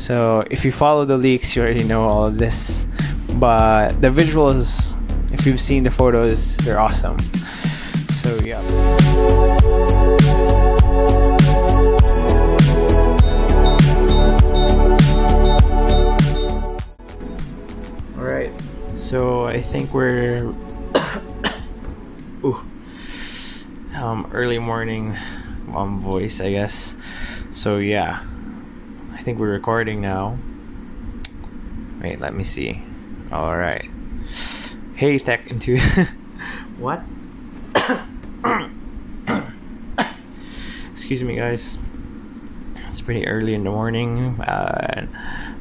So if you follow the leaks, you already know all of this. But the visuals, if you've seen the photos, they're awesome. So yeah. Alright, so I think we're ooh, um, early morning um, voice, I guess. So yeah, I think we're recording now. Wait, let me see. All right. Hey, tech into what? Excuse me, guys. It's pretty early in the morning. Uh,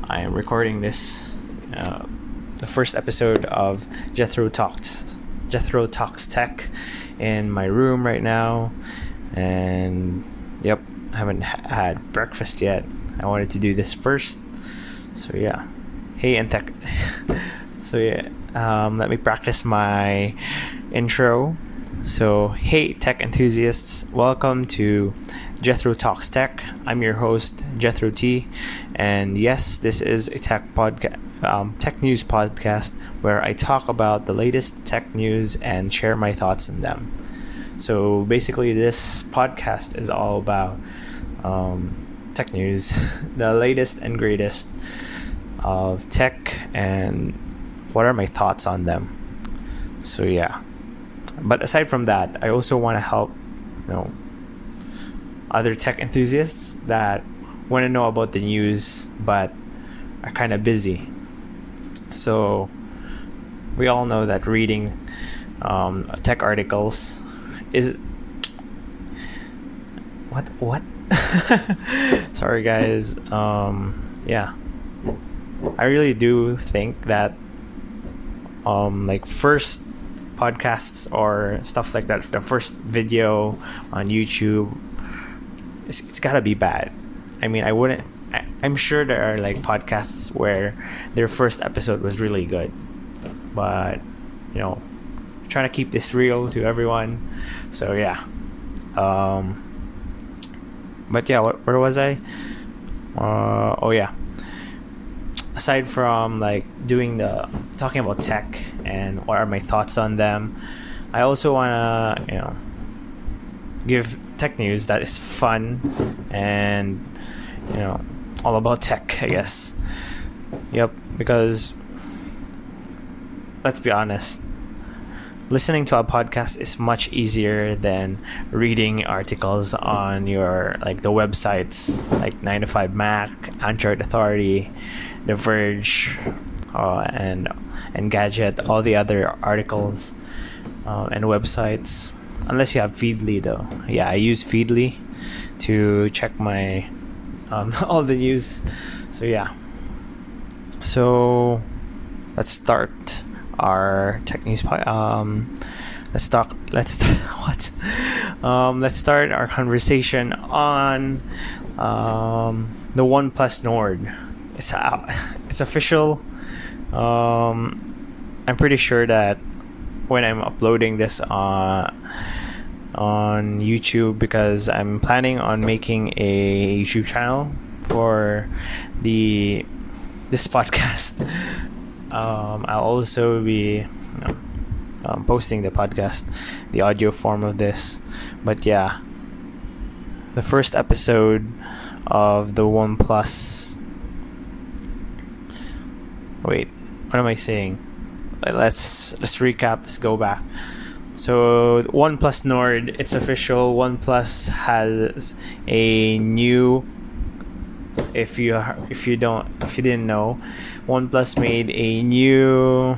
I am recording this, uh, the first episode of Jethro Talks, Jethro Talks Tech, in my room right now, and yep, I haven't had breakfast yet. I wanted to do this first, so yeah. Hey, tech. so yeah, um, let me practice my intro. So, hey, tech enthusiasts, welcome to Jethro Talks Tech. I'm your host, Jethro T, and yes, this is a tech podcast, um, tech news podcast where I talk about the latest tech news and share my thoughts on them. So basically, this podcast is all about um, tech news, the latest and greatest of tech, and what are my thoughts on them. So yeah but aside from that, I also want to help, you know, other tech enthusiasts that want to know about the news but are kind of busy. So we all know that reading um, tech articles is what what. Sorry, guys. Um, yeah, I really do think that um, like first podcasts or stuff like that, the first video on YouTube, it's, it's gotta be bad. I mean, I wouldn't. I, I'm sure there are like podcasts where their first episode was really good, but you know, trying to keep this real to everyone. So yeah. Um, but yeah, what, where was I? Uh, oh yeah aside from like doing the talking about tech and what are my thoughts on them, I also wanna you know give tech news that is fun and you know all about tech, I guess. Yep, because let's be honest, listening to a podcast is much easier than reading articles on your like the websites like 9 to 5 Mac, Android Authority, the Verge, uh, and Engadget, all the other articles uh, and websites. Unless you have Feedly, though. Yeah, I use Feedly to check my um, all the news. So yeah. So let's start our tech news. Um, let's talk. Let's what? Um, let's start our conversation on um, the OnePlus Nord it's out. It's official. Um, I'm pretty sure that when I'm uploading this on on YouTube because I'm planning on making a YouTube channel for the this podcast. Um, I'll also be you know, um, posting the podcast, the audio form of this. But yeah, the first episode of the OnePlus wait what am i saying let's let's recap let's go back so OnePlus Nord, it's official. OnePlus has a new. If you if you don't if you didn't know, OnePlus made a new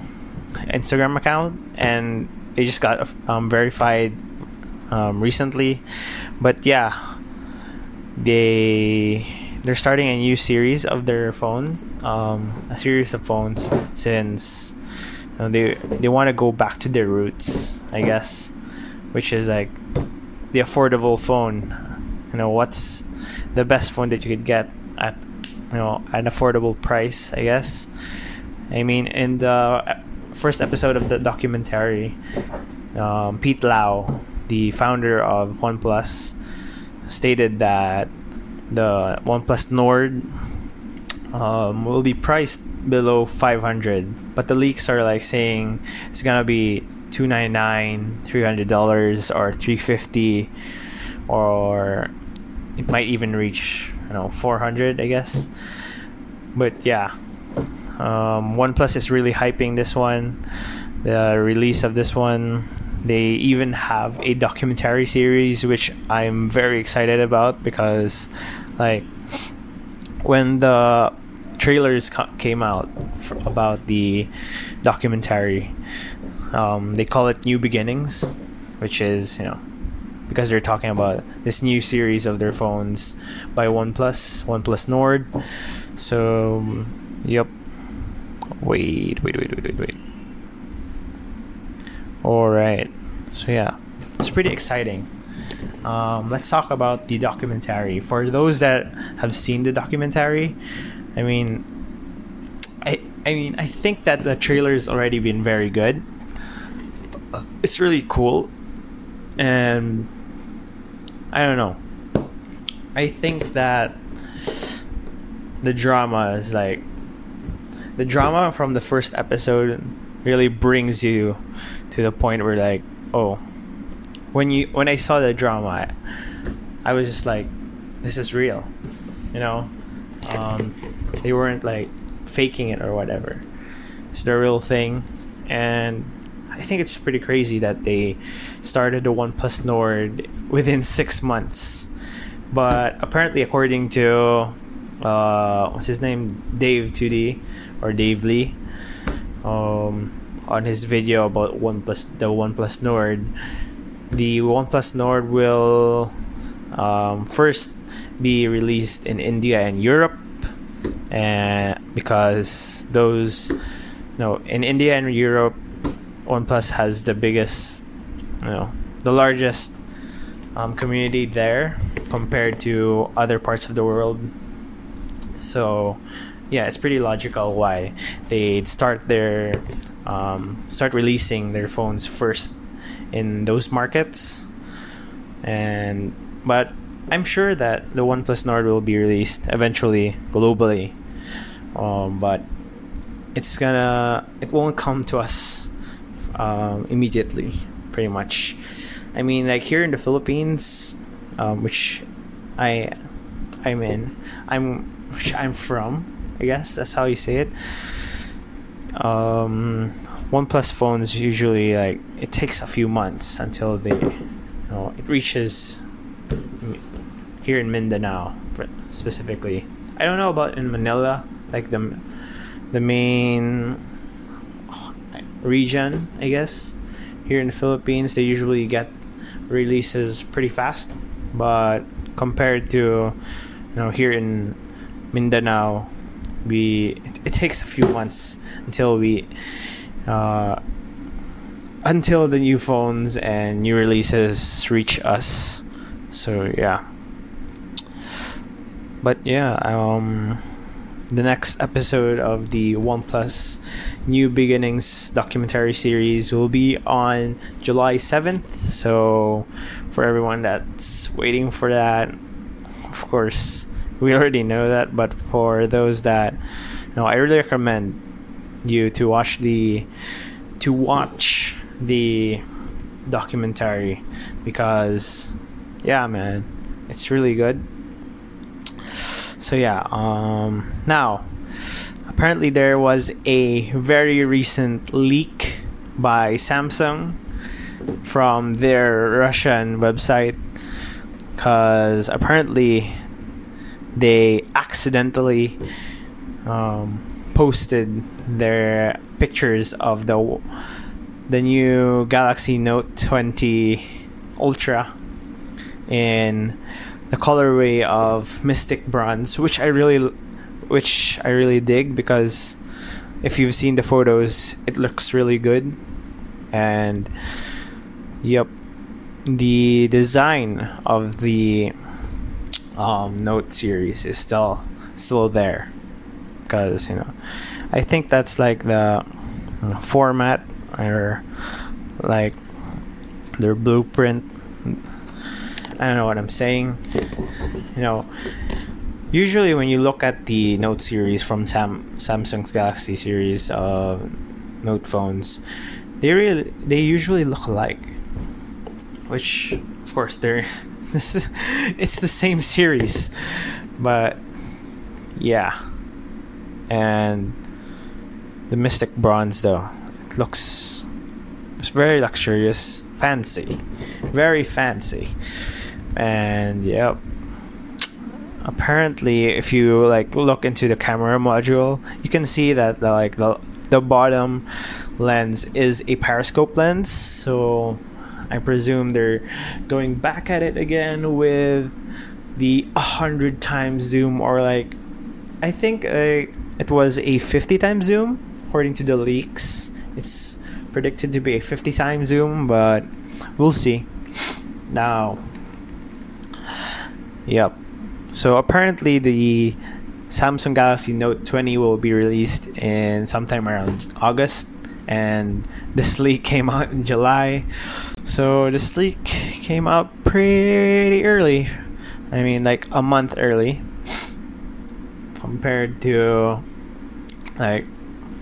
Instagram account and they just got um, verified um, recently. But yeah, they they're starting a new series of their phones, um, a series of phones since you know, they they want to go back to their roots, I guess, which is like the affordable phone. You know, what's the best phone that you could get at you know an affordable price? I guess. I mean, in the first episode of the documentary, um, Pete Lau, the founder of OnePlus, stated that the OnePlus Nord um, will be priced below 500 but the leaks are like saying it's gonna be 299 $300 or 350 or it might even reach know 400 i guess. But yeah um, oneplus is really hyping this one the release of this one. They even have a documentary series which i'm very excited about because like when the trailers ca- came out about the documentary um, they call it new beginnings which is you know because they're talking about this new series of their phones by OnePlus, OnePlus Nord. So, yep. Wait, wait, wait, wait, wait, wait. All right. So yeah, it's pretty exciting. Um, let's talk about the documentary. For those that have seen the documentary, I mean, I I mean, I think that the trailer's already been very good. It's really cool, and I don't know. I think that the drama is like the drama from the first episode really brings you to the point where like oh when you when I saw the drama I, I was just like this is real you know? Um, they weren't like faking it or whatever. It's the real thing. And I think it's pretty crazy that they started the OnePlus Nord within six months. But apparently, according to uh, what's his name, Dave 2D or Dave Lee, um, on his video about OnePlus, the OnePlus Nord, the OnePlus Nord will um, first be released in India and Europe, and because those, no, in India and Europe, OnePlus has the biggest, you know, the largest um, community there compared to other parts of the world. So, yeah, it's pretty logical why they start their um, start releasing their phones first in those markets. And but I'm sure that the OnePlus Nord will be released eventually globally. Um, but it's gonna it won't come to us um, immediately, pretty much. I mean, like here in the Philippines, um, which I I'm in, I'm which I'm from. I guess that's how you say it. Um, OnePlus phones usually like it takes a few months until they, you know, it reaches here in Mindanao specifically. I don't know about in Manila, like the the main region, I guess. Here in the Philippines, they usually get releases pretty fast, but compared to you know here in Mindanao, we it, it takes a few months until we uh, until the new phones and new releases reach us. So yeah. But yeah, um the next episode of the OnePlus New Beginnings documentary series will be on July 7th. So, for everyone that's waiting for that, of course, we already know that, but for those that you know, I really recommend you to watch the to watch the documentary because yeah, man, it's really good so yeah um now apparently there was a very recent leak by samsung from their russian website because apparently they accidentally um, posted their pictures of the the new Galaxy Note 20 Ultra in the colorway of Mystic Bronze, which I really, which I really dig because if you've seen the photos, it looks really good, and yep, the design of the um, Note series is still still there. Because you know I think that's like the format or like their blueprint. I don't know what I'm saying. You know, usually when you look at the Note series from Sam Samsung's Galaxy series of Note phones, they really they usually look alike. Which of course they're it's the same series, but yeah. And the Mystic Bronze though, it looks it's very luxurious, fancy, very fancy, and yep. Apparently, if you like look into the camera module, you can see that the, like the the bottom lens is a periscope lens. So I presume they're going back at it again with the 100 times zoom or like I think uh, it was a 50 times zoom according to the leaks. It's predicted to be a 50 times zoom, but we'll see. Now, yep. So apparently the Samsung Galaxy Note 20 will be released in sometime around August and this leak came out in July. So this leak came out pretty early. I mean like a month early compared to like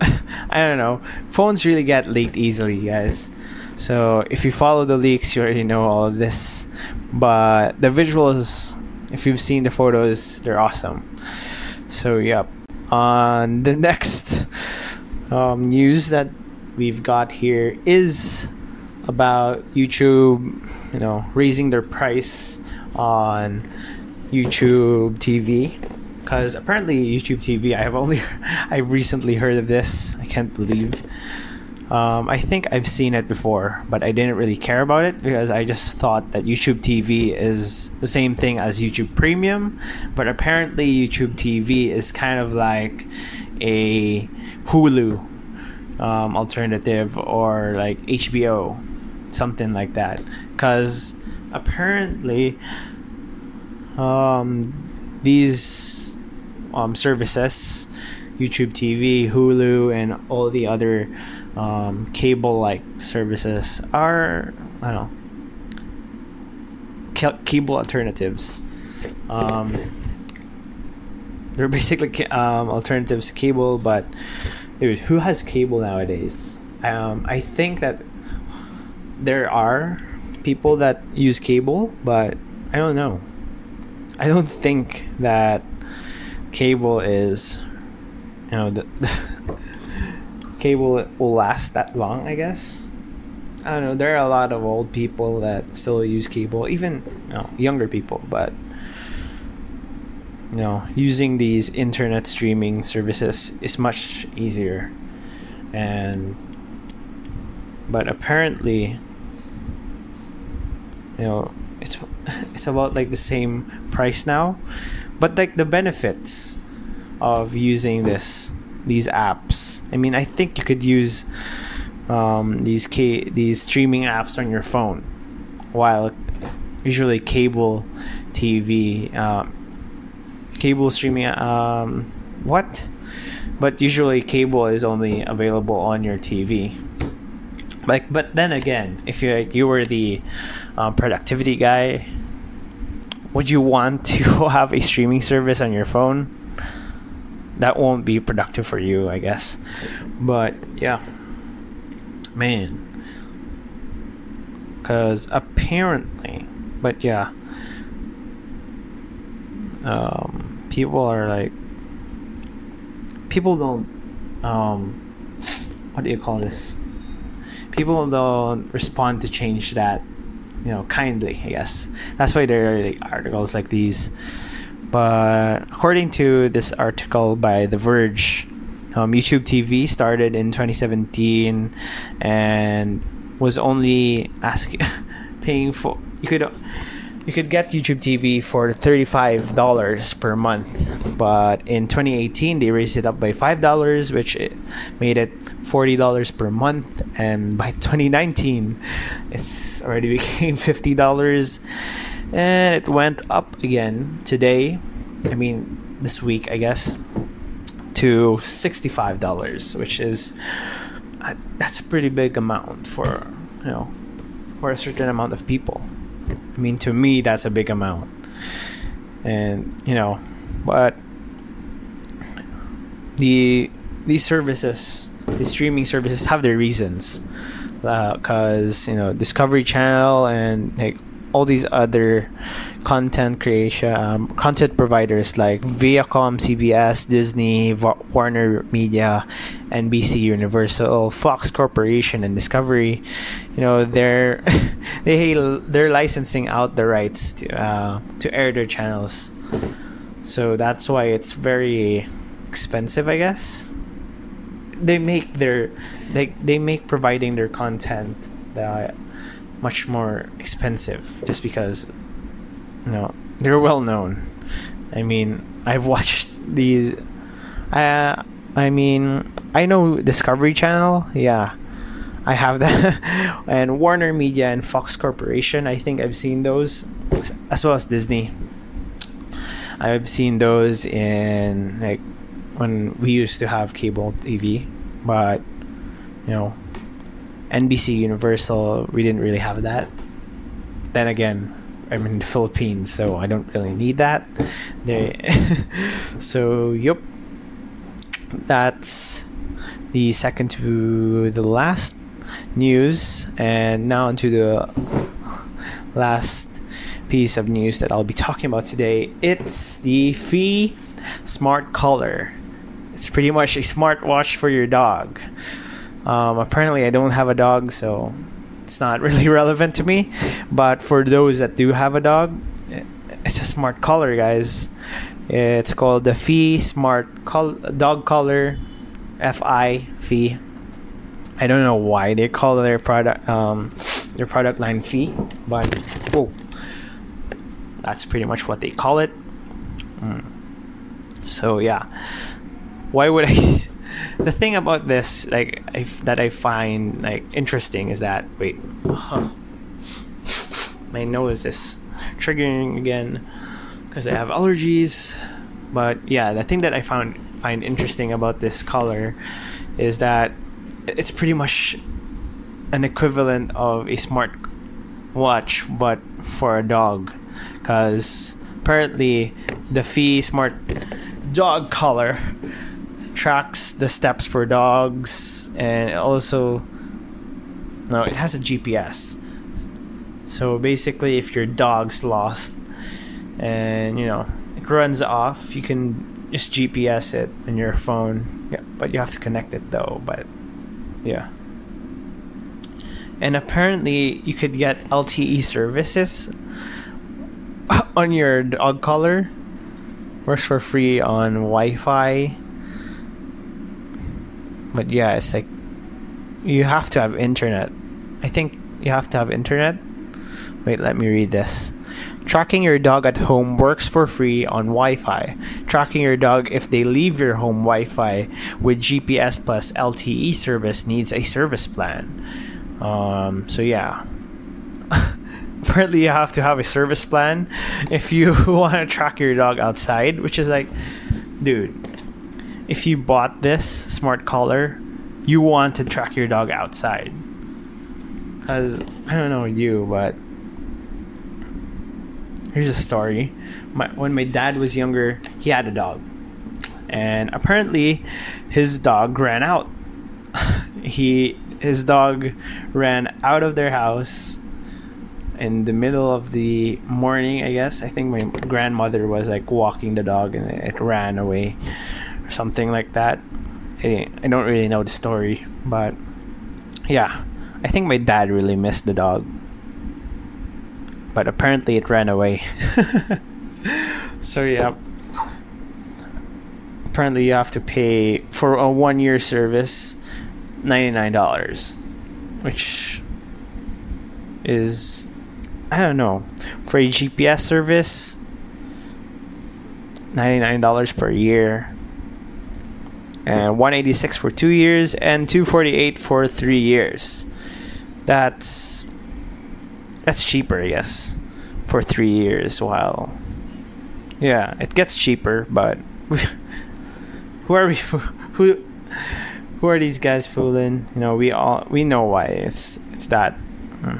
I don't know. Phones really get leaked easily, guys. So if you follow the leaks, you already know all of this. But the visuals, if you've seen the photos, they're awesome. So yep. On the next um, news that we've got here is about YouTube, you know, raising their price on YouTube TV because apparently YouTube TV. I have only I recently heard of this. I can't believe. Um, I think I've seen it before, but I didn't really care about it because I just thought that YouTube TV is the same thing as YouTube Premium. But apparently, YouTube TV is kind of like a Hulu um, alternative or like HBO, something like that. Because apparently, um, these um, services, YouTube TV, Hulu, and all the other um, cable-like services are I don't know cable alternatives. Um, they're basically um, alternatives to cable, but dude, who has cable nowadays? Um, I think that there are people that use cable, but I don't know. I don't think that cable is you know the, cable will last that long i guess. I don't know. There are a lot of old people that still use cable even you know, younger people but you know using these internet streaming services is much easier. And but apparently you know it's it's about like the same price now. But like the benefits of using this these apps. I mean i think you could use um, these K- these streaming apps on your phone. While usually cable tv um, cable streaming um, what? But usually cable is only available on your tv like but then again if you like you were the um, productivity guy would you want to have a streaming service on your phone? That won't be productive for you, I guess. But yeah, man. Because apparently, but yeah, um, people are like, people don't, um, what do you call this? People don't respond to change that you know kindly i guess that's why there are like, articles like these but according to this article by the verge um, youtube tv started in 2017 and was only asking paying for you could you could get YouTube TV for $35 per month, but in 2018 they raised it up by $5, which made it $40 per month, and by 2019 it's already became $50 and it went up again today. I mean, this week, I guess, to $65, which is uh, that's a pretty big amount for, you know, for a certain amount of people. I mean, to me, that's a big amount. And, you know, but the these services, the streaming services, have their reasons. Because uh, you know Discovery Channel and like all these other content creation um, content providers like Viacom, CBS, Disney, Warner Media, NBC Universal, Fox Corporation, and Discovery. You know they're they they're licensing out the rights to uh, to air their channels, so that's why it's very expensive, I guess. They make their they they make providing their content that much more expensive just because you know they're well known. I mean, I've watched these. Uh, I mean, I know Discovery Channel. Yeah, I have that, and Warner Media and Fox Corporation. I think I've seen those, as well as Disney. I've seen those in like when we used to have cable TV, but you know NBC Universal, we didn't really have that. Then again, I'm in the Philippines, so I don't really need that. They, so yep, that's the second to the last news, and now onto the last piece of news that I'll be talking about today. It's the Fi Smart Collar. It's pretty much a smartwatch for your dog. Um, apparently, I don't have a dog, so it's not really relevant to me. But for those that do have a dog, it's a smart collar, guys. It's called the Fi Smart Col- Dog Collar, FI Fee. I don't know why they call their product um, their product line Fi, but oh, that's pretty much what they call it. Mm. So yeah, why would I? the thing about this, like, I, that I find like interesting is that wait, uh-huh. my nose is triggering again because I have allergies. But yeah, the thing that I found find interesting about this color is that it's pretty much an equivalent of a smart watch but for a dog because apparently the Fi smart dog collar tracks the steps for dogs and also no it has a gps so basically if your dog's lost and you know it runs off you can just gps it on your phone. Yeah but you have to connect it though but yeah. And apparently you could get lte services on your dog collar. Works for free on wi-fi but yeah, it's like you have to have internet. I think you have to have internet. Wait, let me read this. Tracking your dog at home works for free on Wi Fi. Tracking your dog if they leave your home Wi Fi with GPS plus LTE service needs a service plan. Um, so, yeah. Apparently, you have to have a service plan if you want to track your dog outside, which is like, dude, if you bought this smart collar, you want to track your dog outside. Because I don't know you, but here's a story. My, when my dad was younger, he had a dog, and apparently, his dog ran out. he his dog ran out of their house in the middle of the morning. I guess I think my grandmother was like walking the dog, and it ran away something like that. I, I don't really know the story, but yeah, I think my dad really missed the dog. But apparently it ran away. so yeah. Apparently you have to pay for a one year service $99, which is I don't know. For a GPS service, $99 per year and 186 for two years and 248 for three years. That's that's cheaper, I guess, for three years. While yeah, it gets cheaper, but who are we? Who who are these guys fooling? You know, we all we know why it's it's that hmm,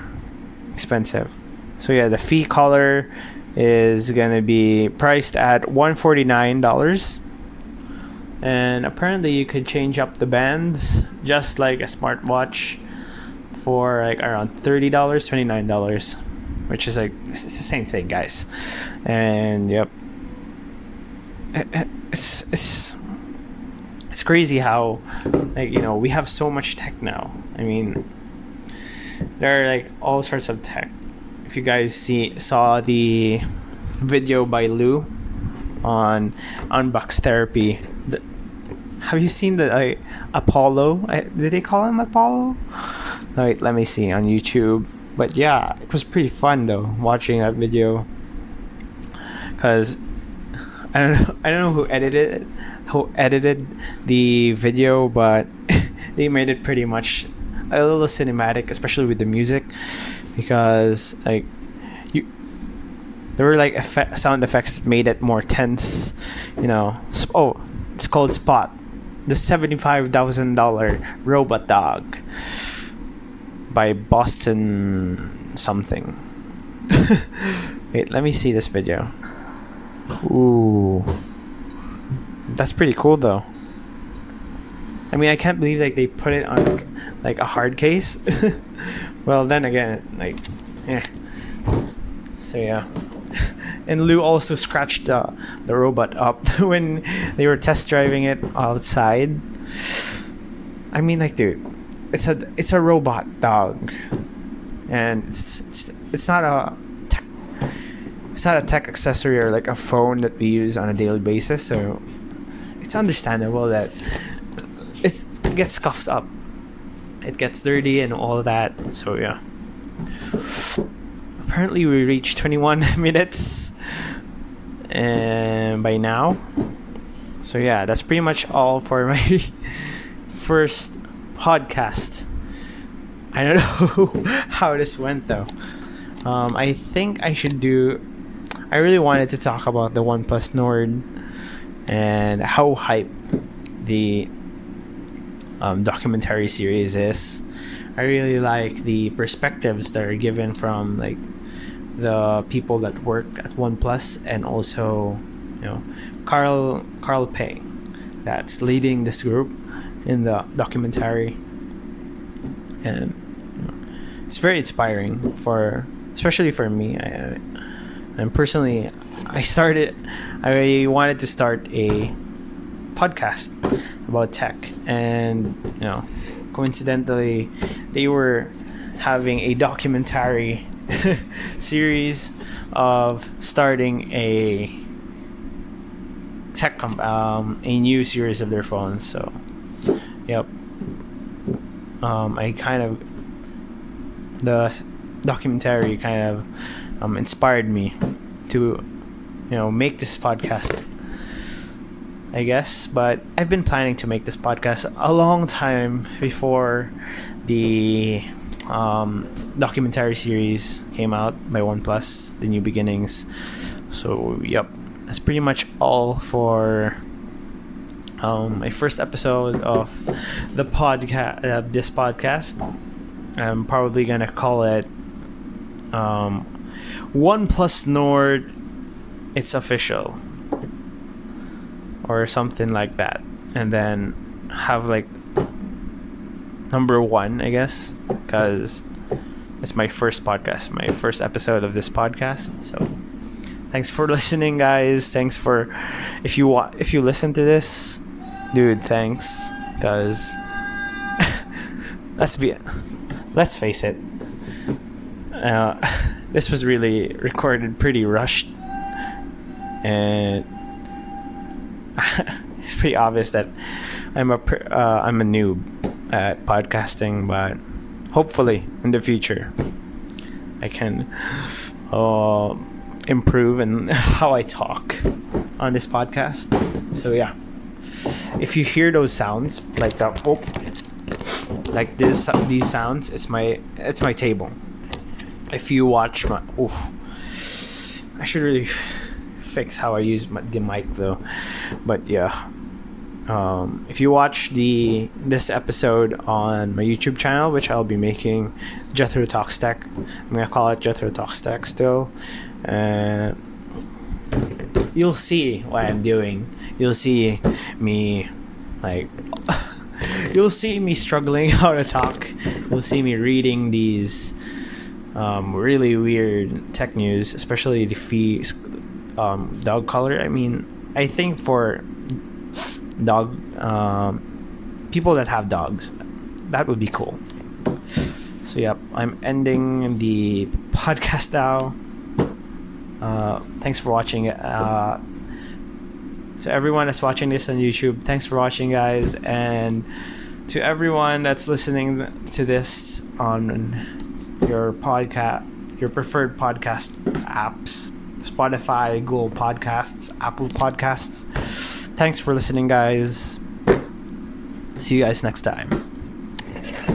expensive. So yeah, the Fi collar is gonna be priced at $149 and apparently you could change up the bands just like a smartwatch for like around $30 $29 which is like it's the same thing guys. And yep. It's it's it's crazy how like you know we have so much tech now. I mean there are like all sorts of tech. If you guys see saw the video by lou on unbox therapy the, have you seen the like apollo? I, did they call him apollo? Wait let me see on youtube. But yeah it was pretty fun though watching that video. Because i don't know i don't know who edited it who edited the video, but they made it pretty much a little cinematic, especially with the music, because like you, there were like effect, sound effects that made it more tense. You know, oh, it's called Spot, the seventy-five thousand dollar robot dog by Boston something. Wait, let me see this video. Ooh. That's pretty cool though. I mean, I can't believe like they put it on like a hard case. well, then again, like, yeah. So yeah. And Lew also scratched uh, the robot up when they were test driving it outside. I mean, like, dude, it's a it's a robot dog, and it's it's it's not a tech, it's not a tech accessory or like a phone that we use on a daily basis. So it's understandable that it, gets scuffs up. It gets dirty and all that. So yeah. Apparently we reached 21 minutes and by now. So yeah, that's pretty much all for my first podcast. I don't know how this went though. Um, I think I should do. I really wanted to talk about the OnePlus Nord and how hype the um, documentary series is. I really like the perspectives that are given from like the people that work at OnePlus and also you know Carl Carl Pei that's leading this group in the documentary. And you know, it's very inspiring for especially for me. I, and personally I started I wanted to start a podcast about tech, and you know, coincidentally, they were having a documentary series of starting a tech comp- um, a new series of their phones. So, yep. Um, I kind of the documentary kind of um, inspired me to you know make this podcast I guess, but I've been planning to make this podcast a long time before the um, documentary series came out by OnePlus, The New Beginnings. So, yep, that's pretty much all for um, my first episode of the podcast. Uh, this podcast, I'm probably gonna call it um, OnePlus Nord it's official or something like that and then have like number one i guess because it's my first podcast my first episode of this podcast so thanks for listening guys. Thanks for if you want if you listen to this dude thanks because let's be let's face it uh, this was really recorded pretty rushed and it's pretty obvious that I'm a uh, I'm a noob at podcasting, but hopefully in the future I can uh, improve in how I talk on this podcast. So yeah, if you hear those sounds like that, oh, like this, these sounds, it's my it's my table. If you watch my, oh, I should really fix how I use my, the mic though. But yeah, um, if you watch the this episode on my YouTube channel, which I'll be making, Jethro Talks Tech, I'm gonna call it Jethro Talks Tech still. Uh, you'll see what I'm doing. You'll see me, like, you'll see me struggling how to talk. You'll see me reading these um, really weird tech news, especially the Fi um, dog collar. I mean, I think for dog um, people that have dogs that would be cool. So yep i'm ending the podcast now. Uh, thanks for watching uh, so everyone that's watching this on youtube thanks for watching guys and to everyone that's listening to this on your podcast your preferred podcast apps spotify google podcasts apple podcasts thanks for listening, guys. See you guys next time.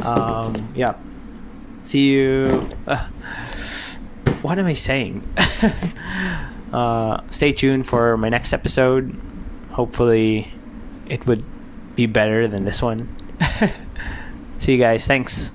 Um, yeah. See you. Uh, what am I saying? uh, stay tuned for my next episode. Hopefully, it would be better than this one. See you guys. Thanks.